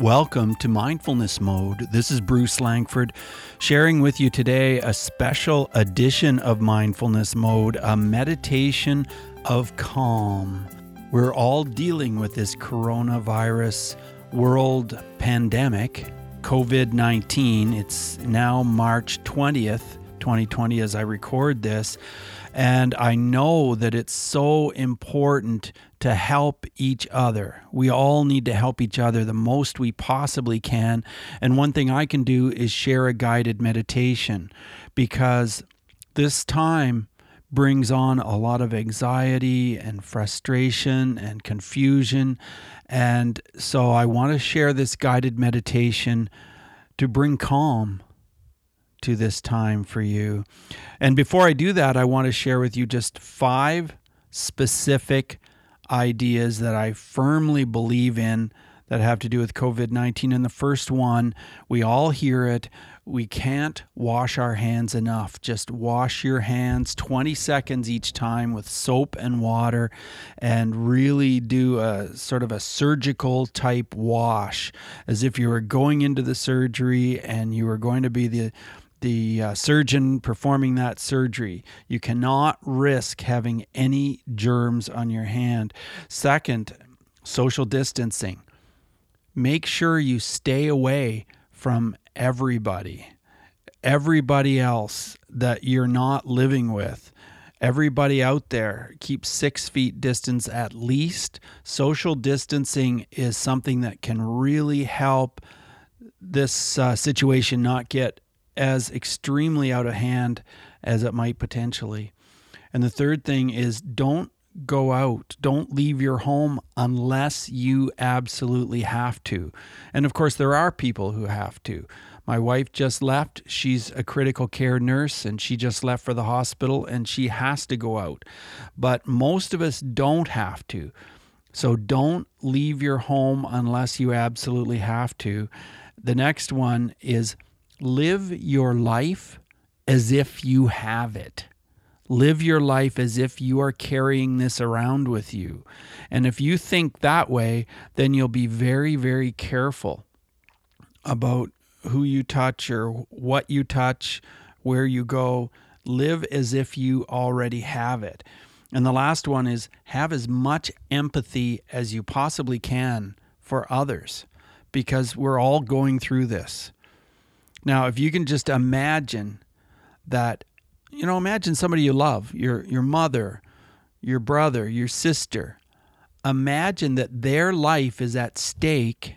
Welcome to Mindfulness Mode. This is Bruce Langford sharing with you today a special edition of Mindfulness Mode, a meditation of calm. We're all dealing with this coronavirus world pandemic, COVID 19. It's now March 20th, 2020, as I record this. And I know that it's so important to help each other. We all need to help each other the most we possibly can. And one thing I can do is share a guided meditation because this time brings on a lot of anxiety and frustration and confusion. And so I want to share this guided meditation to bring calm to this time for you. And before I do that, I want to share with you just five specific ideas that I firmly believe in that have to do with COVID 19. And the first one, we all hear it. We can't wash our hands enough. Just wash your hands 20 seconds each time with soap and water and really do a sort of a surgical type wash as if you were going into the surgery and you were going to be the the uh, surgeon performing that surgery. You cannot risk having any germs on your hand. Second, social distancing. Make sure you stay away from everybody, everybody else that you're not living with. Everybody out there, keep six feet distance at least. Social distancing is something that can really help this uh, situation not get as extremely out of hand as it might potentially. And the third thing is don't go out. Don't leave your home unless you absolutely have to. And of course, there are people who have to. My wife just left. She's a critical care nurse and she just left for the hospital and she has to go out. But most of us don't have to. So don't leave your home unless you absolutely have to. The next one is live your life as if you have it. Live your life as if you are carrying this around with you. And if you think that way, then you'll be very, very careful about who you touch or what you touch, where you go. Live as if you already have it. And the last one is have as much empathy as you possibly can for others because we're all going through this. Now, if you can just imagine that, you know, imagine somebody you love, your your mother, your brother, your sister. Imagine that their life is at stake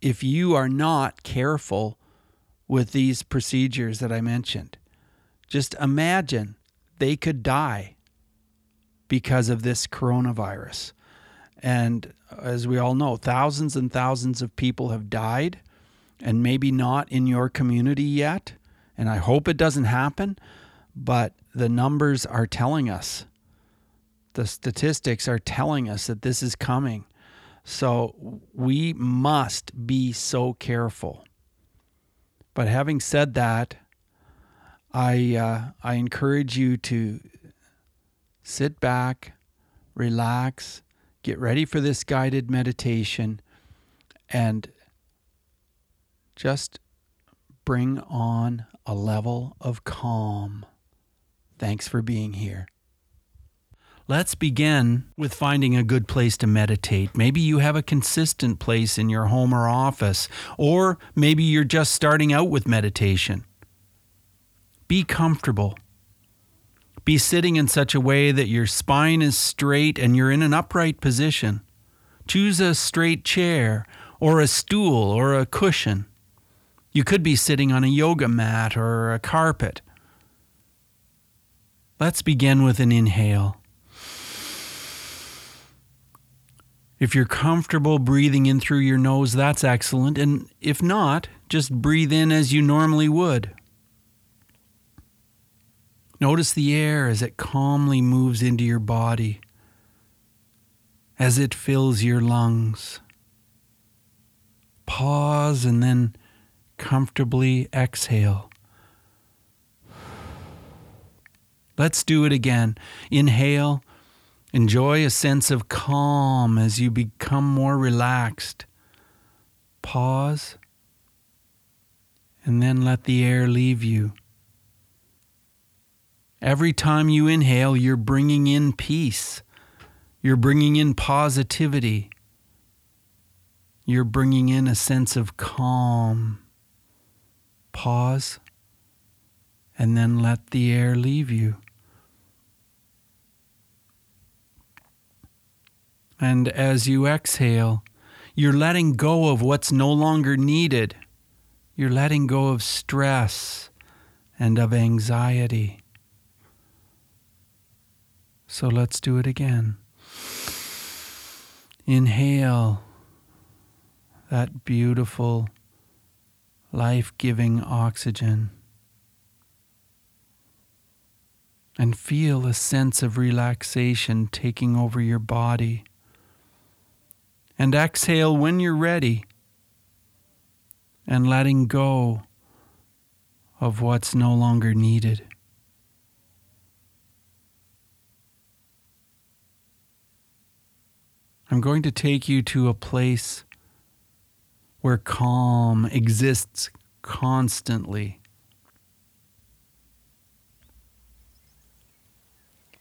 if you are not careful with these procedures that I mentioned. Just imagine they could die because of this coronavirus. And uh, as we all know, thousands and thousands of people have died and maybe not in your community yet. And I hope it doesn't happen, but the numbers are telling us, the statistics are telling us that this is coming. So we must be so careful. But having said that, I, uh, I encourage you to sit back, relax, get ready for this guided meditation, and just bring on a level of calm. Thanks for being here. Let's begin with finding a good place to meditate. Maybe you have a consistent place in your home or office, or maybe you're just starting out with meditation. Be comfortable. Be sitting in such a way that your spine is straight and you're in an upright position. Choose a straight chair, or a stool, or a cushion. You could be sitting on a yoga mat or a carpet. Let's begin with an inhale. If you're comfortable breathing in through your nose, that's excellent. And if not, just breathe in as you normally would. Notice the air as it calmly moves into your body, as it fills your lungs. Pause and then comfortably exhale. Let's do it again. Inhale. Enjoy a sense of calm as you become more relaxed. Pause and then let the air leave you. Every time you inhale, you're bringing in peace. You're bringing in positivity. You're bringing in a sense of calm. Pause and then let the air leave you. And as you exhale, you're letting go of what's no longer needed. You're letting go of stress and of anxiety. So let's do it again. Inhale that beautiful, life giving oxygen. And feel a sense of relaxation taking over your body. And exhale when you're ready and letting go of what's no longer needed. I'm going to take you to a place where calm exists constantly.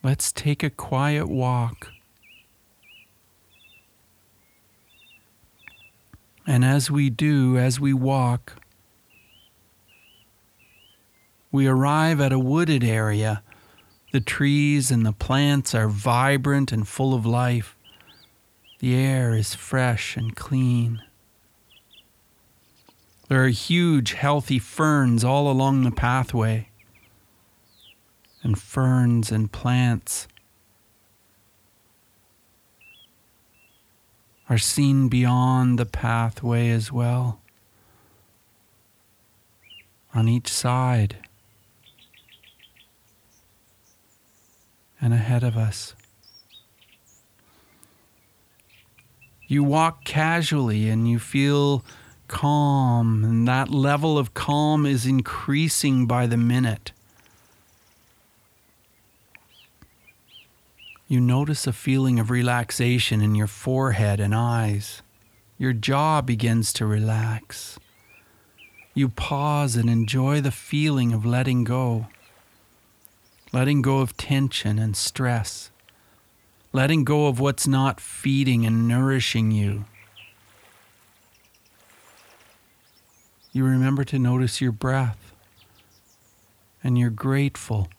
Let's take a quiet walk. And as we do, as we walk, we arrive at a wooded area. The trees and the plants are vibrant and full of life. The air is fresh and clean. There are huge, healthy ferns all along the pathway, and ferns and plants are seen beyond the pathway as well, on each side and ahead of us. You walk casually and you feel calm, and that level of calm is increasing by the minute. You notice a feeling of relaxation in your forehead and eyes. Your jaw begins to relax. You pause and enjoy the feeling of letting go, letting go of tension and stress, letting go of what's not feeding and nourishing you. You remember to notice your breath, and you're grateful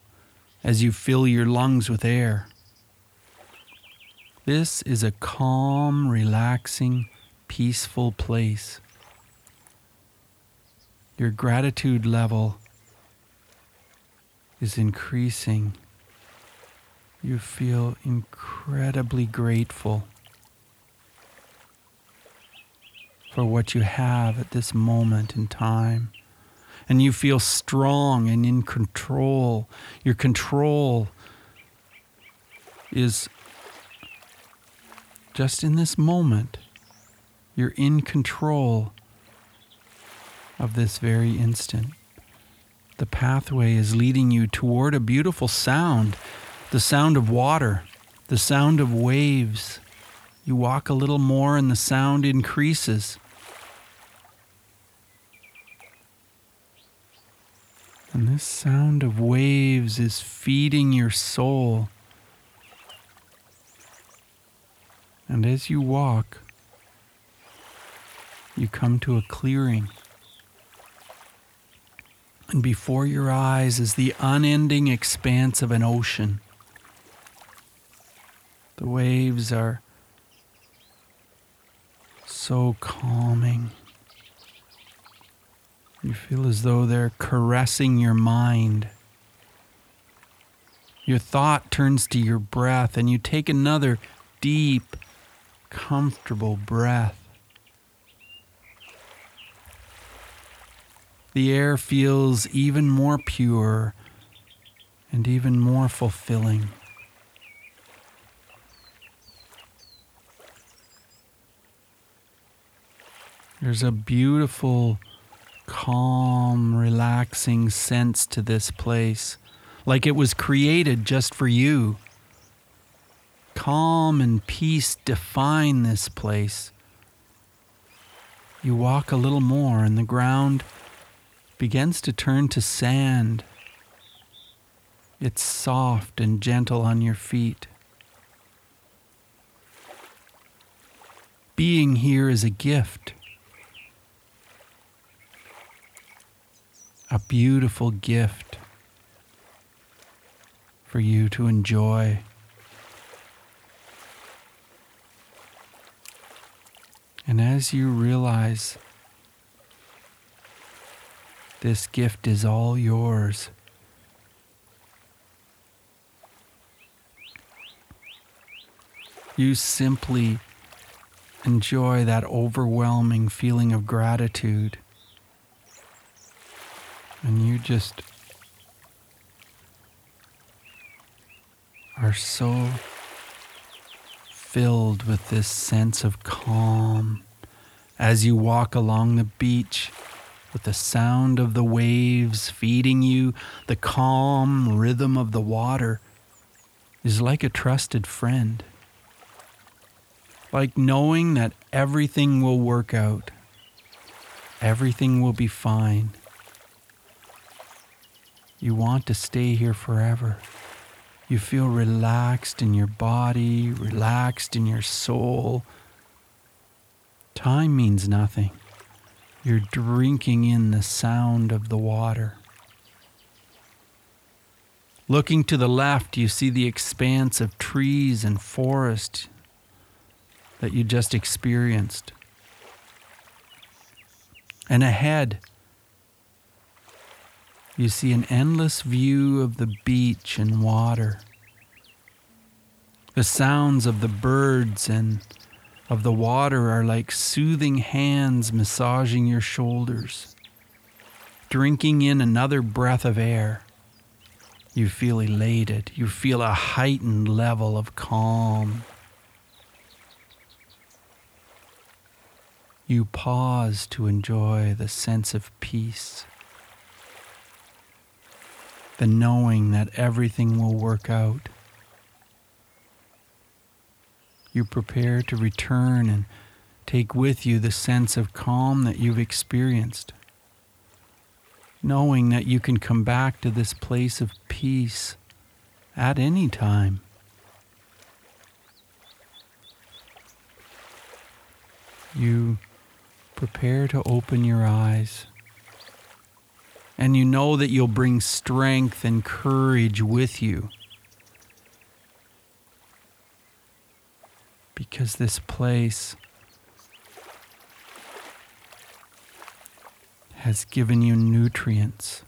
as you fill your lungs with air. This is a calm, relaxing, peaceful place. Your gratitude level is increasing. You feel incredibly grateful for what you have at this moment in time. And you feel strong and in control. Your control is just in this moment. You're in control of this very instant. The pathway is leading you toward a beautiful sound the sound of water, the sound of waves. You walk a little more, and the sound increases. And this sound of waves is feeding your soul. And as you walk, you come to a clearing. And before your eyes is the unending expanse of an ocean. The waves are so calming. You feel as though they're caressing your mind. Your thought turns to your breath, and you take another deep, comfortable breath. The air feels even more pure and even more fulfilling. There's a beautiful calm, relaxing sense to this place, like it was created just for you. Calm and peace define this place. You walk a little more, and the ground begins to turn to sand. It's soft and gentle on your feet. Being here is a gift. A beautiful gift for you to enjoy. And as you realize this gift is all yours, you simply enjoy that overwhelming feeling of gratitude. And you just are so filled with this sense of calm as you walk along the beach with the sound of the waves feeding you, the calm rhythm of the water is like a trusted friend. Like knowing that everything will work out, everything will be fine. You want to stay here forever. You feel relaxed in your body, relaxed in your soul. Time means nothing. You're drinking in the sound of the water. Looking to the left, you see the expanse of trees and forest that you just experienced. And ahead, you see an endless view of the beach and water. The sounds of the birds and of the water are like soothing hands massaging your shoulders. Drinking in another breath of air, you feel elated. You feel a heightened level of calm. You pause to enjoy the sense of peace, the knowing that everything will work out. You prepare to return and take with you the sense of calm that you've experienced, knowing that you can come back to this place of peace at any time. You prepare to open your eyes. And you know that you'll bring strength and courage with you. Because this place has given you nutrients.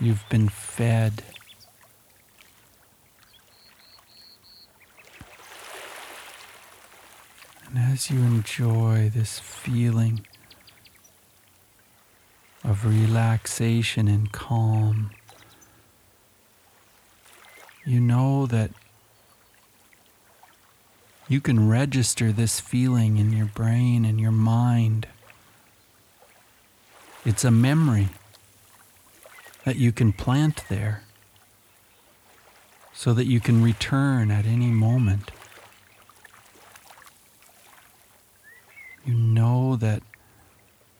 You've been fed. And as you enjoy this feeling of relaxation and calm, you know that you can register this feeling in your brain and your mind. It's a memory that you can plant there so that you can return at any moment. You know that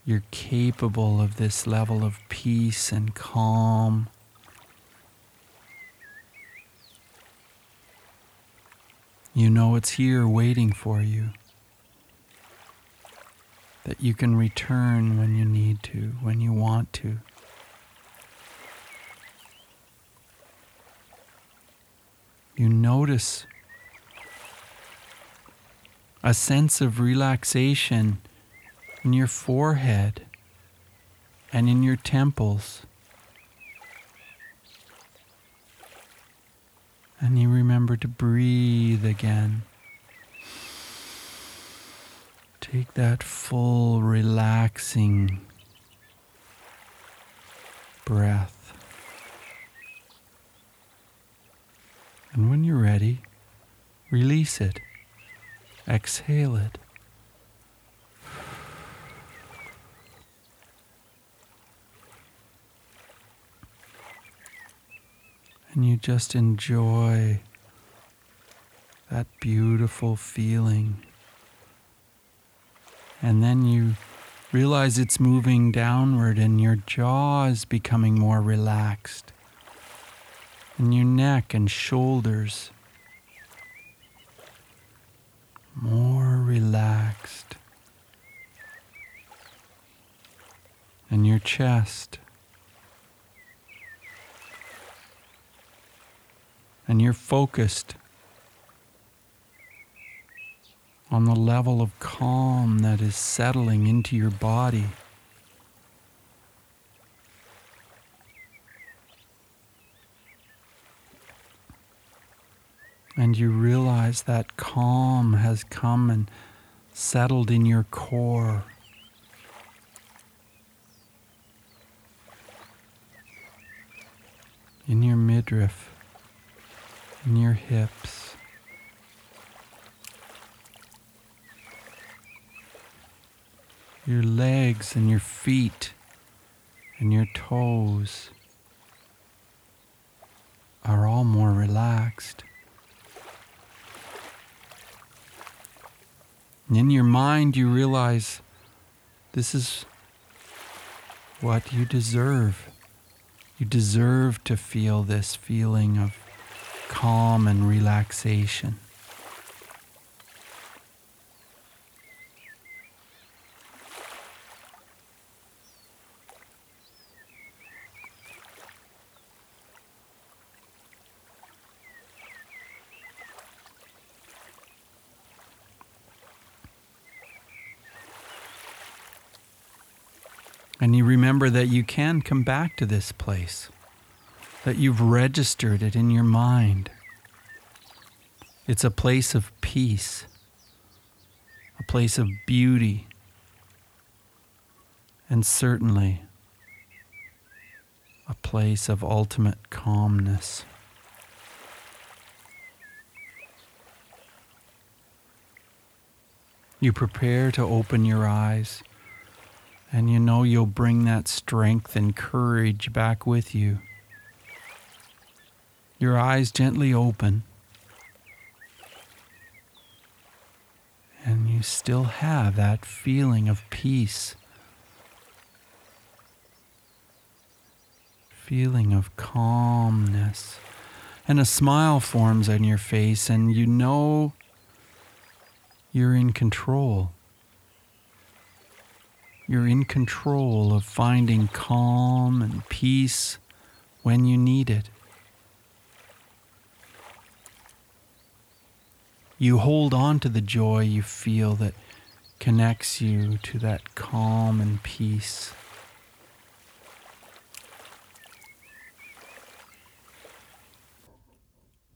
you're capable of this level of peace and calm. You know it's here waiting for you. That you can return when you need to, when you want to. You notice a sense of relaxation in your forehead and in your temples. And you remember to breathe again. Take that full, relaxing breath. And when you're ready, release it. Exhale it. And you just enjoy that beautiful feeling And then you realize it's moving downward and your jaw is becoming more relaxed. And your neck and shoulders more relaxed. And your chest. And you're focused on the level of calm that is settling into your body. And you realize that calm has come and settled in your core. In your midriff, in your hips. your legs and your feet and your toes are all more relaxed. And in your mind, you realize this is what you deserve. You deserve to feel this feeling of calm and relaxation. And you remember that you can come back to this place, that you've registered it in your mind. It's a place of peace, a place of beauty, and certainly a place of ultimate calmness. You prepare to open your eyes and you know you'll bring that strength and courage back with you. Your eyes gently open. And you still have that feeling of peace, feeling of calmness. And a smile forms on your face, and you know you're in control. You're in control of finding calm and peace when you need it. You hold on to the joy you feel that connects you to that calm and peace.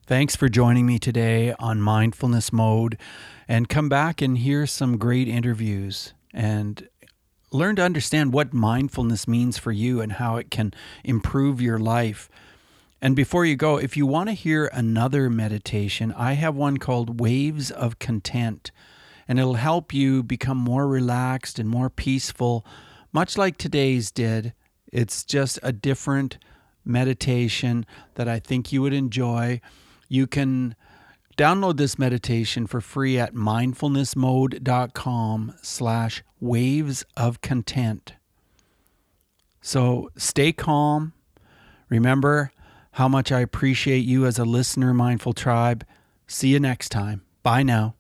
Thanks for joining me today on Mindfulness Mode and come back and hear some great interviews and learn to understand what mindfulness means for you and how it can improve your life. And before you go, if you want to hear another meditation, I have one called Waves of Content, and it'll help you become more relaxed and more peaceful, much like today's did. It's just a different meditation that I think you would enjoy. You can Download this meditation for free at mindfulnessmode.com slash waves of content. So stay calm. Remember how much I appreciate you as a listener, Mindful Tribe. See you next time. Bye now.